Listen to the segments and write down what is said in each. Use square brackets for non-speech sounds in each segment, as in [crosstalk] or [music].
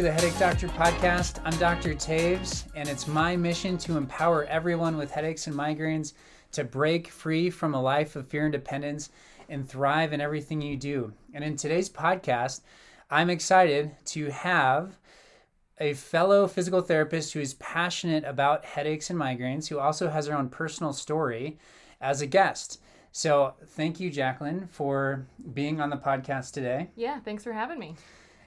to the Headache Doctor podcast. I'm Dr. Taves, and it's my mission to empower everyone with headaches and migraines to break free from a life of fear and dependence and thrive in everything you do. And in today's podcast, I'm excited to have a fellow physical therapist who is passionate about headaches and migraines, who also has her own personal story as a guest. So, thank you, Jacqueline, for being on the podcast today. Yeah, thanks for having me.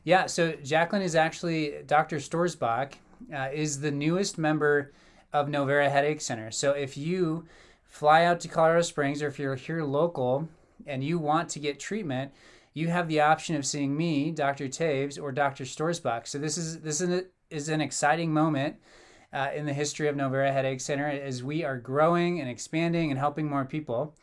Yeah, so Jacqueline is actually Dr. Stoerzbach uh, is the newest member of Novera Headache Center. So if you fly out to Colorado Springs or if you're here local and you want to get treatment, you have the option of seeing me, Dr. Taves, or Dr. Stoerzbach. So this is this is an, is an exciting moment uh, in the history of Novera Headache Center as we are growing and expanding and helping more people.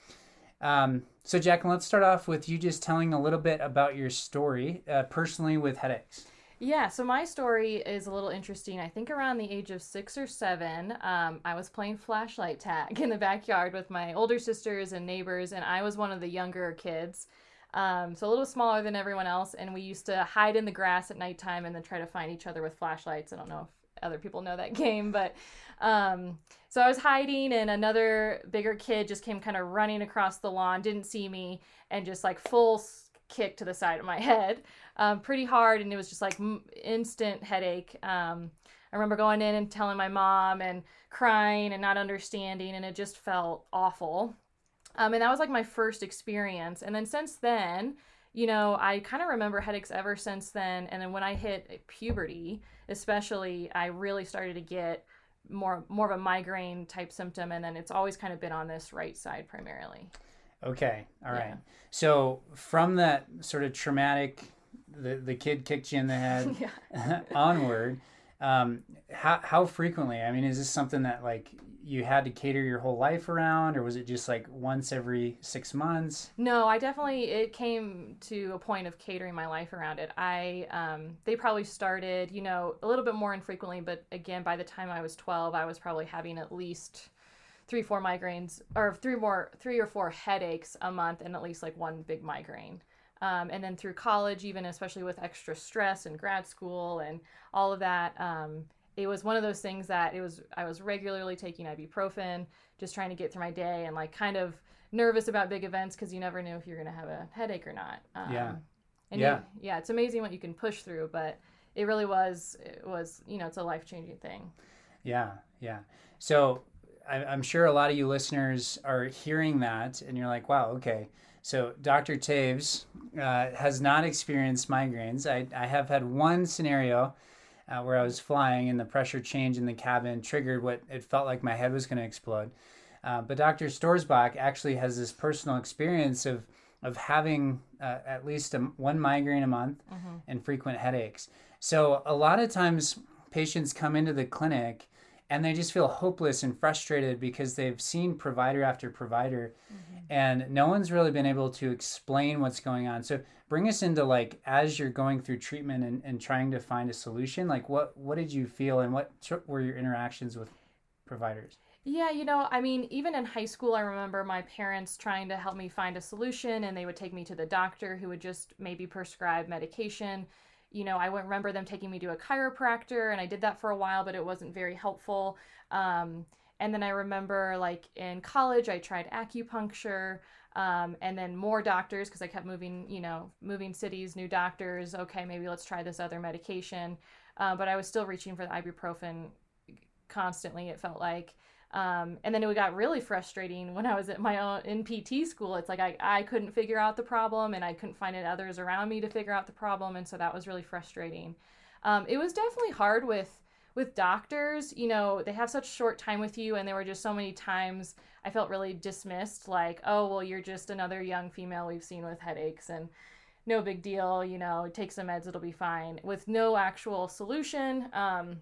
Um, so, Jacqueline, let's start off with you just telling a little bit about your story uh, personally with headaches. Yeah, so my story is a little interesting. I think around the age of six or seven, um, I was playing flashlight tag in the backyard with my older sisters and neighbors, and I was one of the younger kids. Um, so a little smaller than everyone else, and we used to hide in the grass at nighttime and then try to find each other with flashlights. I don't know if other people know that [laughs] game, but um, so I was hiding, and another bigger kid just came kind of running across the lawn, didn't see me, and just like full kick to the side of my [laughs] head, um, pretty hard, and it was just like instant headache. Um, I remember going in and telling my mom and crying and not understanding, and it just felt awful. Um, and that was like my first experience. And then since then, you know, I kind of remember headaches ever since then. And then when I hit puberty, especially, I really started to get more more of a migraine type symptom and then it's always kind of been on this right side primarily. Okay all right. Yeah. so from that sort of traumatic the, the kid kicked you in the head [laughs] [laughs] onward um, how, how frequently? I mean is this something that like you had to cater your whole life around or was it just like once every six months? No i definitely it came to a point of catering my life around it. I um, they probably started you know a little bit more infrequently but again by the time i was 12 i was probably having at least three four migraines or three more three or four headaches a month and at least like one big migraine. Um, and then through college even especially with extra stress and grad school and all of that um, it was one of those things that it was I was regularly taking ibuprofen, just trying to get through my day and like kind of nervous about big events because you never knew if you're gonna have a headache or not. Um, yeah. And yeah. You, yeah, it's amazing what you can push through, but it really was it was you know it's a life changing thing. Yeah, yeah. So I, I'm sure a lot of you listeners are hearing that, and you're like, wow, okay. So Dr. Taves uh, has not experienced migraines. I, I have had one scenario uh, where I was flying and the pressure change in the cabin triggered what it felt like my head was going to explode. Uh, but Dr. Stoerzbach actually has this personal experience of of having uh, at least a, one migraine a month mm-hmm. and frequent headaches. So a lot of times patients come into the clinic and they just feel hopeless and frustrated because they've seen provider after provider mm-hmm. and no one's really been able to explain what's going on. So bring us into like as you're going through treatment and, and trying to find a solution like what what did you feel and what were your interactions with providers yeah, you know, I mean, even in high school, I remember my parents trying to help me find a solution, and they would take me to the doctor who would just maybe prescribe medication. You know, I remember them taking me to a chiropractor, and I did that for a while, but it wasn't very helpful. Um, and then I remember, like, in college, I tried acupuncture um, and then more doctors because I kept moving, you know, moving cities, new doctors. Okay, maybe let's try this other medication. Uh, but I was still reaching for the ibuprofen constantly. It felt like. Um, and then it got really frustrating when I was at my own NPT school. It's like I, I couldn't figure out the problem and I couldn't find others around me to figure out the problem. And so that was really frustrating. Um, it was definitely hard with with doctors, you know, they have such short time with you, and there were just so many times I felt really dismissed, like, oh, well, you're just another young female we've seen with headaches, and no big deal, you know, take some meds, it'll be fine, with no actual solution. Um,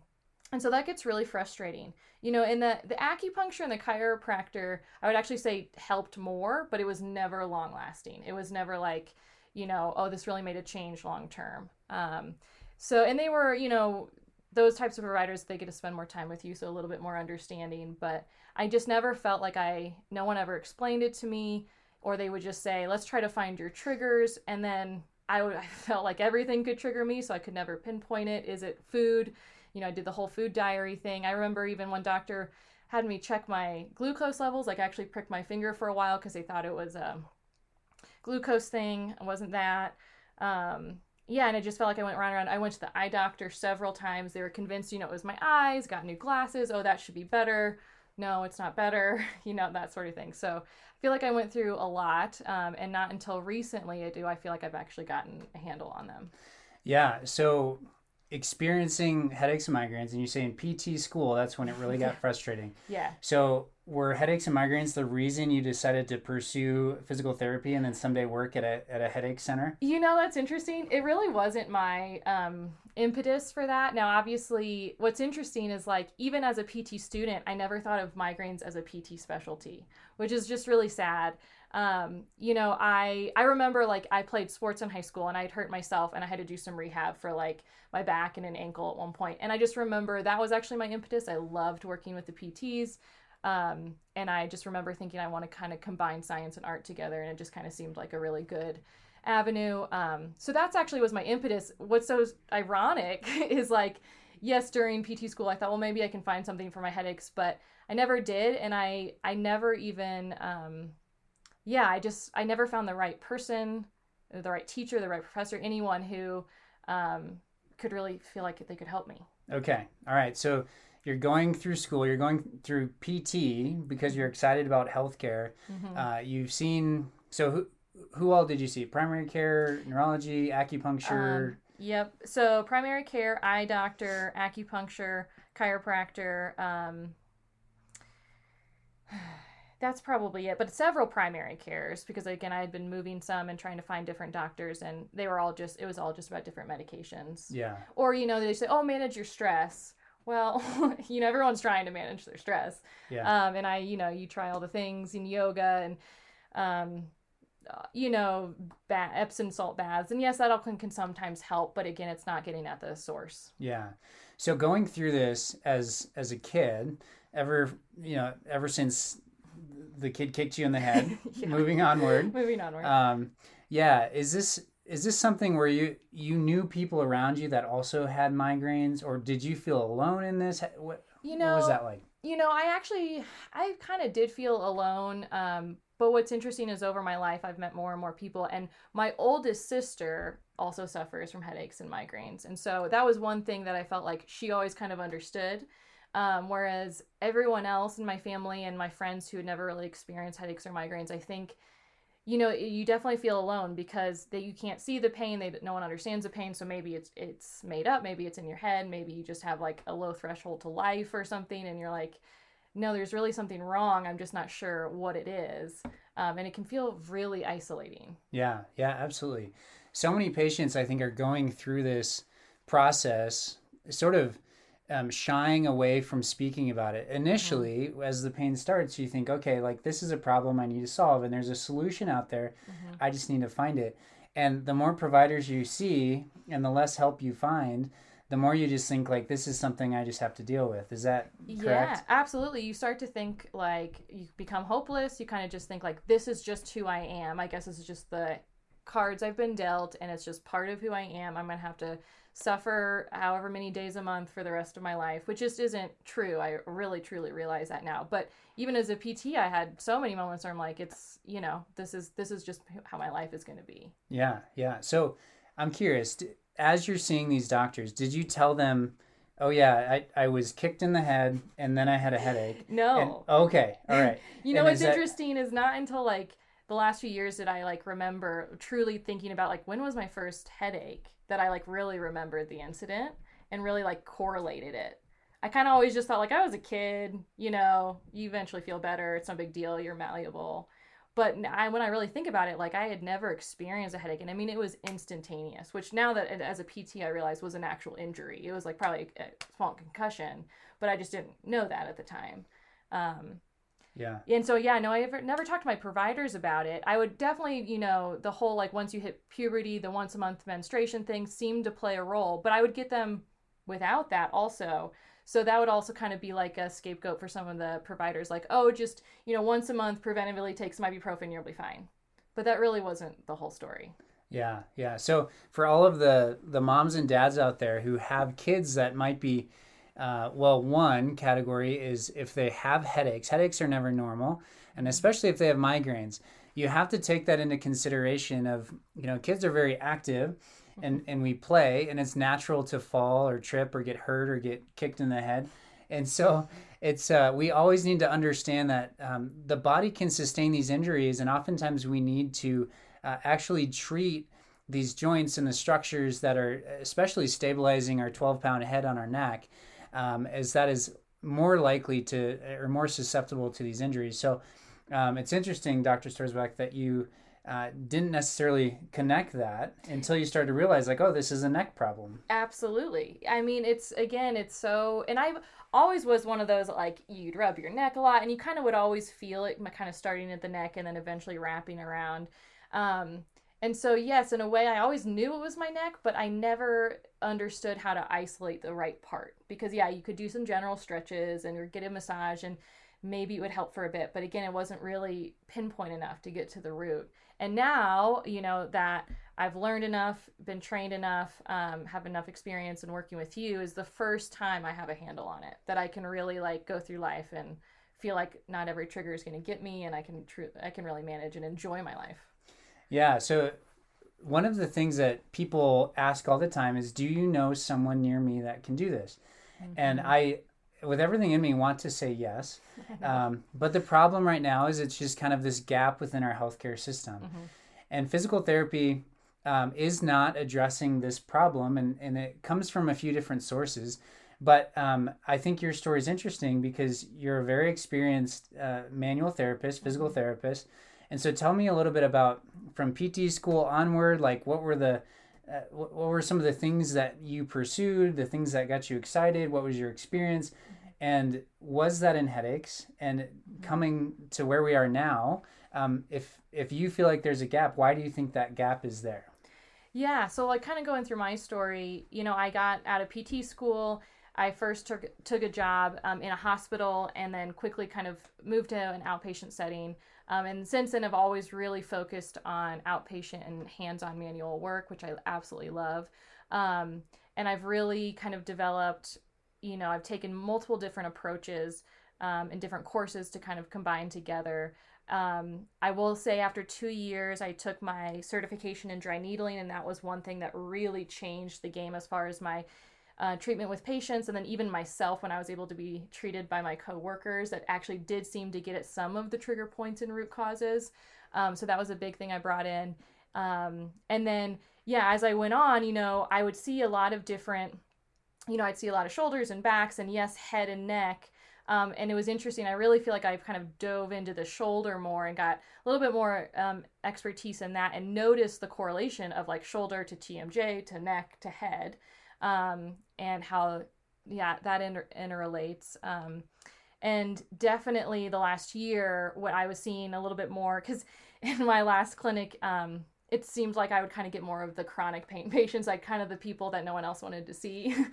and so that gets really frustrating. You know, in the the acupuncture and the chiropractor, I would actually say helped more, but it was never long lasting. It was never like, you know, oh, this really made a change long term. Um, so, and they were, you know, those types of providers they get to spend more time with you so a little bit more understanding but i just never felt like i no one ever explained it to me or they would just say let's try to find your triggers and then I, would, [laughs] I felt like everything could trigger me, so I could never pinpoint it. Is it food? You know, I did the whole food diary thing. I remember even one doctor had me check my glucose levels. Like, I actually pricked my finger for a while because they thought it was a glucose thing. It wasn't that. Um, yeah, and it just felt like I went round and round. I went to the eye doctor several times. They were convinced, you know, it was my eyes, got new glasses. Oh, that should be better. No, it's not better. [laughs] You know, that sort of thing. So I feel like I went through a lot, um, and not until recently I do I feel like I've actually gotten a handle on them. Yeah. So experiencing headaches and migraines, and you say in PT school, that's when it really got [laughs] frustrating. Yeah. So were headaches and migraines the reason you decided to pursue physical therapy and then someday work at a, at a headache center? You know, that's interesting. It really wasn't my um, impetus for that. Now, obviously, what's interesting is like, even as a PT student, I never thought of migraines as a PT specialty, which is just really sad. Um, you know, I I remember like I played sports in high school and I'd hurt myself and I had to do some rehab for like my back and an ankle at one point. And I just remember that was actually my impetus. I loved working with the PTs. Um, and I just remember thinking I want to kind of combine science and art together, and it just kind of seemed like a really good avenue. Um, so that's actually was my impetus. What's so ironic [laughs] is like, yes, during PT school, I thought, well, maybe I can find something for my headaches, but I never did, and I I never even, um, yeah, I just I never found the right person, the right teacher, the right professor, anyone who um, could really feel like they could help me. Okay, all right, so you're going through school, you're going through PT because you're excited about healthcare. Mm-hmm. Uh, you've seen so who who all did you see? Primary care, neurology, acupuncture. Um, yep. So primary care, eye doctor, acupuncture, chiropractor. Um, [sighs] that's probably it. But several primary cares because again, I had been moving some and trying to find different doctors, and they were all just it was all just about different medications. Yeah. Or you know they say, oh, manage your stress well, [laughs] you know, everyone's trying to manage their stress. Yeah. Um, and I, you know, you try all the things in yoga and, um, uh, you know, ba- Epsom salt baths. And yes, that all can, can sometimes help, but again, it's not getting at the source. Yeah. So going through this as as a kid, ever you know, ever since the kid kicked you in the head, [laughs] yeah. moving onward. moving onward. Um, yeah. Is this is this something where you you knew people around you that also had migraines or did you feel alone in this what, you know what was that like you know i actually i kind of did feel alone um, but what's interesting is over my life i've met more and more people and my oldest sister also suffers from headaches and migraines and so that was one thing that i felt like she always kind of understood um, whereas everyone else in my family and my friends who had never really experienced headaches or migraines i think you know you definitely feel alone because that you can't see the pain they no one understands the pain so maybe it's it's made up maybe it's in your head maybe you just have like a low threshold to life or something and you're like no there's really something wrong i'm just not sure what it is. Um, and it can feel really isolating. Yeah yeah absolutely. So many patients i think are going through this process sort of um, shying away from speaking about it. Initially, mm-hmm. as the pain starts, you think, okay, like this is a problem I need to solve, and there's a solution out there. Mm-hmm. I just need to find it. And the more providers you see, and the less help you find, the more you just think like this is something I just have to deal with. Is that correct? Yeah, absolutely. You start to think like you become hopeless. You kind of just think like this is just who I am. I guess this is just the cards I've been dealt, and it's just part of who I am. I'm gonna have to suffer however many days a month for the rest of my life, which just isn't true. I really truly realize that now. But even as a PT, I had so many moments where I'm like, it's you know, this is this is just how my life is going to be. Yeah, yeah. So I'm curious, as you're seeing these doctors, did you tell them? Oh yeah, I, I was kicked in the head and then I had a headache. [laughs] No. And, okay, all right. [laughs] you know and what's interesting that... is not until like the last few years did I like remember truly thinking about like when was my first headache that I like really remembered the incident and really like correlated it. I kind of always just thought like I was a kid, you know, you eventually feel better, it's no big deal, you're malleable. But I, when I really think about it, like I had never experienced a headache, and I mean it was instantaneous. Which now that as a PT I realized was an actual injury. It was like probably a small concussion, but I just didn't know that at the time. Um, yeah. And so yeah, no, I ever never talked to my providers about it. I would definitely, you know, the whole like once you hit puberty, the once a month menstruation thing seemed to play a role, but I would get them without that also. So that would also kind of be like a scapegoat for some of the providers, like, oh, just you know, once a month preventively take some ibuprofen, you'll be fine. But that really wasn't the whole story. Yeah, yeah. So for all of the the moms and dads out there who have kids that might be, uh, well, one category is if they have headaches. Headaches are never normal, and especially if they have migraines, you have to take that into consideration. Of you know, kids are very active, and and we play, and it's natural to fall or trip or get hurt or get kicked in the head, and so it's uh, we always need to understand that um, the body can sustain these injuries, and oftentimes we need to uh, actually treat these joints and the structures that are especially stabilizing our 12 pound head on our neck, um, as that is more likely to or more susceptible to these injuries. So um, it's interesting, Dr. Stoerzbach, that you uh, didn't necessarily connect that until you started to realize, like, oh, this is a neck problem. Absolutely. I mean, it's again, it's so, and I always was one of those like you'd rub your neck a lot, and you kind of would always feel it, kind of starting at the neck and then eventually wrapping around. Um, and so, yes, in a way, I always knew it was my neck, but I never understood how to isolate the right part. Because, yeah, you could do some general stretches and or get a massage, and maybe it would help for a bit. But again, it wasn't really pinpoint enough to get to the root. And now, you know, that I've learned enough, been trained enough, um, have enough experience in working with you is the first time I have a handle on it that I can really like go through life and feel like not every trigger is going to get me and I can tr- I can really manage and enjoy my life. Yeah. So one of the things that people ask all the time is, "Do you know someone near me that can do this?" Mm-hmm. And I, with everything in me, want to say yes. [laughs] Um, but the problem right now is it's just kind of this gap within our healthcare system, mm-hmm. and physical therapy. Um, is not addressing this problem, and, and it comes from a few different sources. But um, I think your story is interesting because you're a very experienced uh, manual therapist, physical mm-hmm. therapist, and so tell me a little bit about from PT school onward, like what were the uh, what, were some of the things that you pursued, the things that got you excited? What was your experience? And was that in headaches? And coming to where we are now, um, if if you feel like there's a gap, why do you think that gap is there? Yeah, so like kind of going through my story, you know, I got out of PT school. I first took took a job um, in a hospital and then quickly kind of moved to an outpatient setting. Um, and since then, I've always really focused on outpatient and hands on manual work, which I absolutely love. Um, and I've really kind of developed, you know, I've taken multiple different approaches um, and different courses to kind of combine together. Um, I will say, after two years, I took my certification in dry needling, and that was one thing that really changed the game as far as my uh, treatment with patients, and then even myself when I was able to be treated by my coworkers that actually did seem to get at some of the trigger points and root causes. Um, so that was a big thing I brought in. Um, and then, yeah, as I went on, you know, I would see a lot of different, you know, I'd see a lot of shoulders and backs, and yes, head and neck. Um, and it was interesting. I really feel like I've kind of dove into the shoulder more and got a little bit more um, expertise in that and noticed the correlation of like shoulder to TMJ to neck to head um, and how yeah that inter- interrelates. Um, and definitely the last year what i was seeing a little bit more because [laughs] in my last clinic um, it seemed like i would kind of get more of the chronic pain [laughs] patients like kind of the people that no one else wanted to see. [laughs]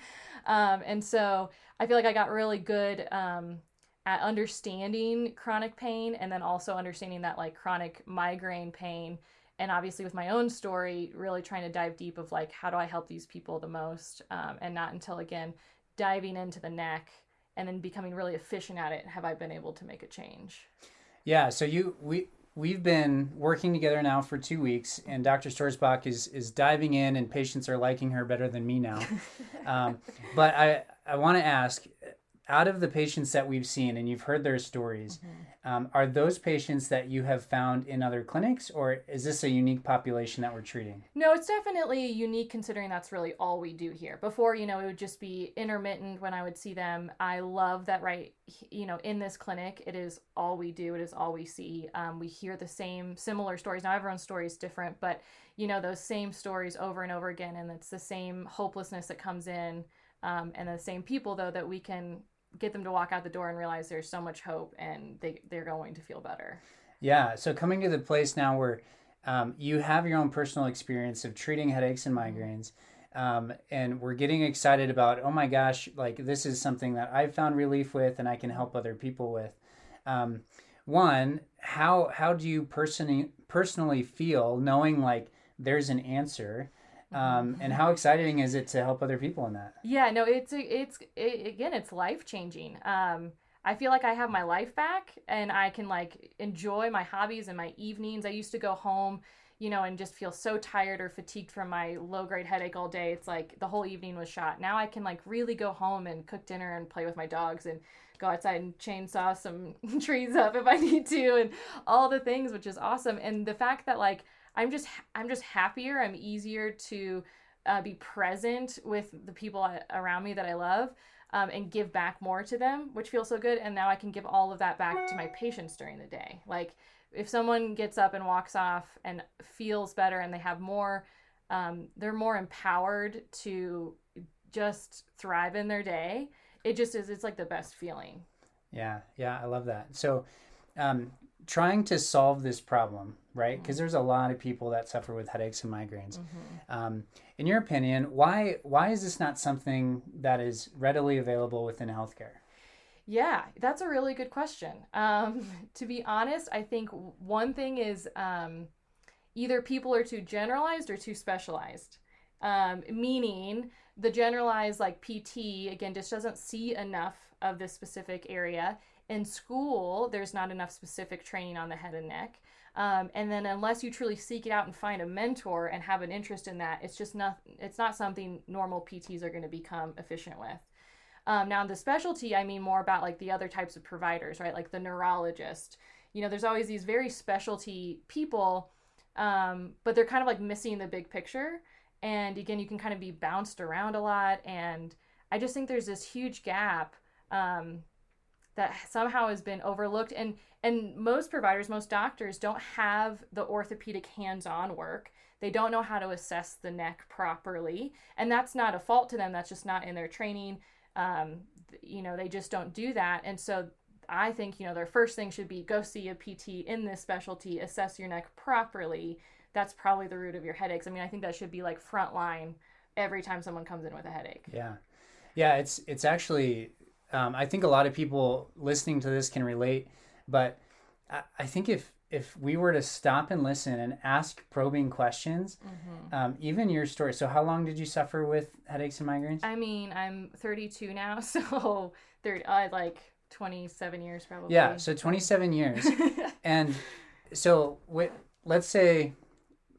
Um, and so i feel like i got really good um, at understanding chronic pain and then also understanding that like chronic migraine pain and obviously with my own story really trying to dive deep of like how do i help these people the most um, and not until again diving into the neck and then becoming really efficient at it have i been able to make a change. Yeah so you we we've been working together now for two weeks and dr stoerzbach is is diving in and patients are liking her better than me now. [laughs] Um, but i i want to ask out of the patients that we've seen and you've heard their stories, mm-hmm. um, are those patients that you have found in other clinics, or is this a unique population that we're treating? No, it's definitely unique considering that's really all we do here. Before, you know, it would just be intermittent when I would see them. I love that, right? You know, in this clinic, it is all we do, it is all we see. Um, we hear the same, similar stories. Now, everyone's story is different, but, you know, those same stories over and over again, and it's the same hopelessness that comes in. Um, and the same people though that we can get them to walk out the door and realize there's so much hope and they, they're going to feel better. Yeah. So coming to the place now where um, you have your own personal experience of treating headaches and migraines. Um, and we're getting excited about, oh my gosh, like this is something that I've found relief with and I can help other people with. Um, one, how how do you personally personally feel knowing like there's an answer. Um, and how exciting is it to help other people in that? Yeah, no, it's it's it, again, it's life changing. Um, I feel like I have my life back, and I can like enjoy my hobbies and my evenings. I used to go home, you know, and just feel so tired or fatigued from my low grade headache all day. It's like the whole evening was shot. Now I can like really go home and cook dinner and play with my dogs and go outside and chainsaw some [laughs] trees up if I need to and all the things, which is awesome. And the fact that like I'm just I'm just happier. I'm easier to uh, be present with the people around me that I love. Um, and give back more to them, which feels so good. And now I can give all of that back to my patients during the day. Like if someone gets up and walks off and feels better and they have more, um, they're more empowered to just thrive in their day. It just is, it's like the best feeling. Yeah, yeah, I love that. So, um, trying to solve this problem, right? Because mm-hmm. there's a lot of people that suffer with headaches and migraines. Mm-hmm. Um, in your opinion, why why is this not something that is readily available within healthcare? Yeah, that's a really good question. Um, [laughs] to be honest, I think one thing is um, either people are too generalized or too specialized. Um, meaning the generalized like PT again just doesn't see enough of this specific area in school, there's not enough specific training on the head and neck. Um, and then unless you truly seek it out and find a mentor and have an interest in that, it's just not it's not something normal PTs are going to become efficient with. Um, now the specialty, I mean more about like the other types of providers, right? Like the neurologist. You know, there's always these very specialty people, um, but they're kind of like missing the big picture. And again, you can kind of be bounced around a lot. And I just think there's this huge gap um, that somehow has been overlooked and and most providers most doctors don't have the orthopedic hands-on work. They don't know how to assess the neck properly and that's not a fault to them that's just not in their training. Um, you know they just don't do that and so i think you know their first thing should be go see a pt in this specialty assess your neck properly. That's probably the root of your headaches. I mean i think that should be like front line every time someone comes in with a headache. Yeah. Yeah it's it's actually um, I think a lot of people listening to this can relate, but I, I, think if if we were to stop and listen and ask probing questions, mm-hmm. um, even your story. So, how long did you suffer with headaches and migraines? I mean, I'm 32 now, [laughs] so third, uh, like 27 years probably. Yeah, so 27 years, [laughs] and so with, let's say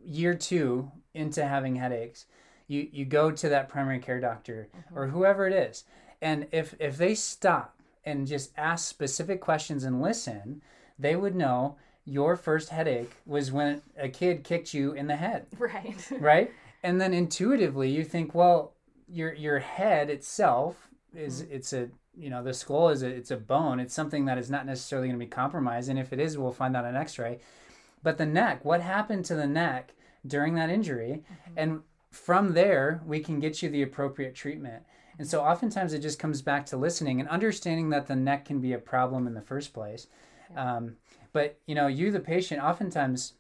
year two into having headaches, you you go to that primary care doctor mm-hmm. or whoever it is and if if they stop and just ask specific questions and listen, they would know your first headache was when a kid kicked you in the head. [laughs] Right. right? And then intuitively you think, well, your your head itself is mm-hmm. it's a you know the skull is a it's a bone it's something that is not necessarily going to be compromised and if it is we'll find out an x-ray but the neck what happened to the neck during that injury mm-hmm. and from there we can get you the appropriate treatment and so oftentimes it just comes back to listening and understanding that the neck can be a problem in the first place. Yeah. Um, but you know, you the patient, oftentimes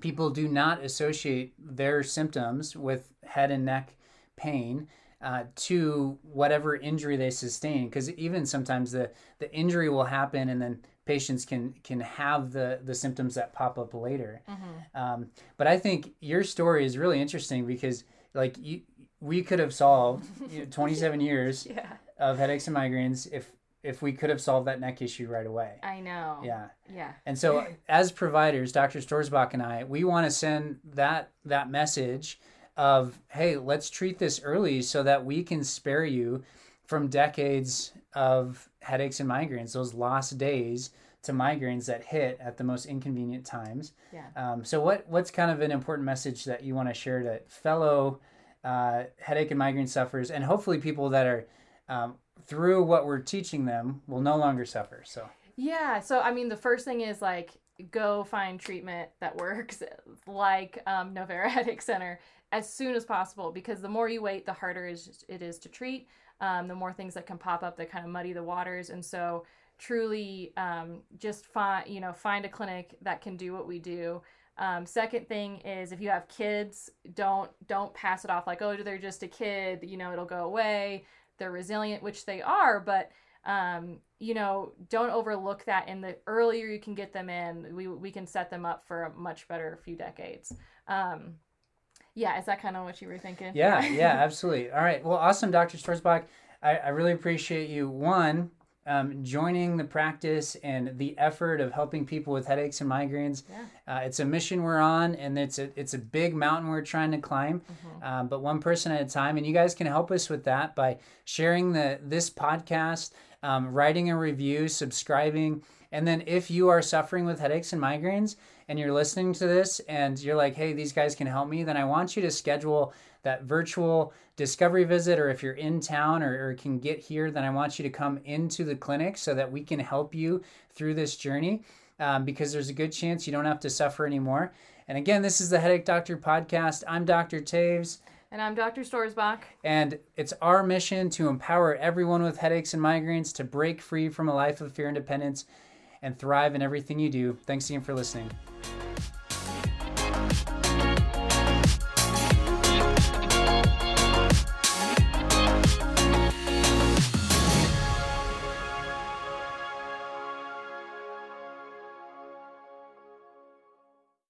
people do not associate their symptoms with head and neck pain uh, to whatever injury they sustain because even sometimes the the injury will happen and then patients can can have the the symptoms that pop up later mm-hmm. um, but i think your story is really interesting because like you we could have solved you [laughs] know, 27 years yeah. of headaches and migraines if if we could have solved that neck issue right away. I know. Yeah. Yeah. And so as providers, Dr. Stoerzbach and I, we want to send that that message of, hey, let's treat this early so that we can spare you from decades of headaches and migraines, those lost days to migraines that hit at the most inconvenient times. Yeah. Um, so what what's kind of an important message that you want to share to fellow uh, headache and migraine sufferers, and hopefully people that are um, through what we're teaching them will no longer suffer. So yeah, so I mean, the first thing is like go find treatment that works, [laughs] like um, Novera [laughs] Headache Center, as soon as possible because the more you wait, the harder it is to treat. Um, the more things that can pop up that kind of muddy the waters, and so truly um, just find you know find a clinic that can do what we do um, second thing is if you have kids, don't don't pass it off like oh they're just a kid, you know it'll go away. They're resilient, which they are, but um, you know don't overlook that. And the earlier you can get them in, we we can set them up for a much better few decades. Um, Yeah, is that kind of what you were thinking? Yeah, [laughs] yeah, absolutely. All right. Well, awesome, Dr. Stoerzbach. I, I really appreciate you, one, um, joining the practice and the effort of helping people with headaches and migraines. Yeah. Uh, it's a mission we're on, and it's a it's a big mountain we're trying to climb, Mm-hmm. um, but one person at a time. And you guys can help us with that by sharing the this podcast, um, writing a review, subscribing, and then if you are suffering with headaches and migraines and you're listening to this and you're like, hey, these guys can help me, then I want you to schedule that virtual discovery visit, or if you're in town or, or can get here, then I want you to come into the clinic so that we can help you through this journey um, because there's a good chance you don't have to suffer anymore. And again, this is the Headache Doctor podcast. I'm Dr. Taves, And I'm Dr. Stoerzbach. and it's our mission to empower everyone with headaches and migraines to break free from a life of fear and dependence and thrive in everything you do. Thanks again for listening.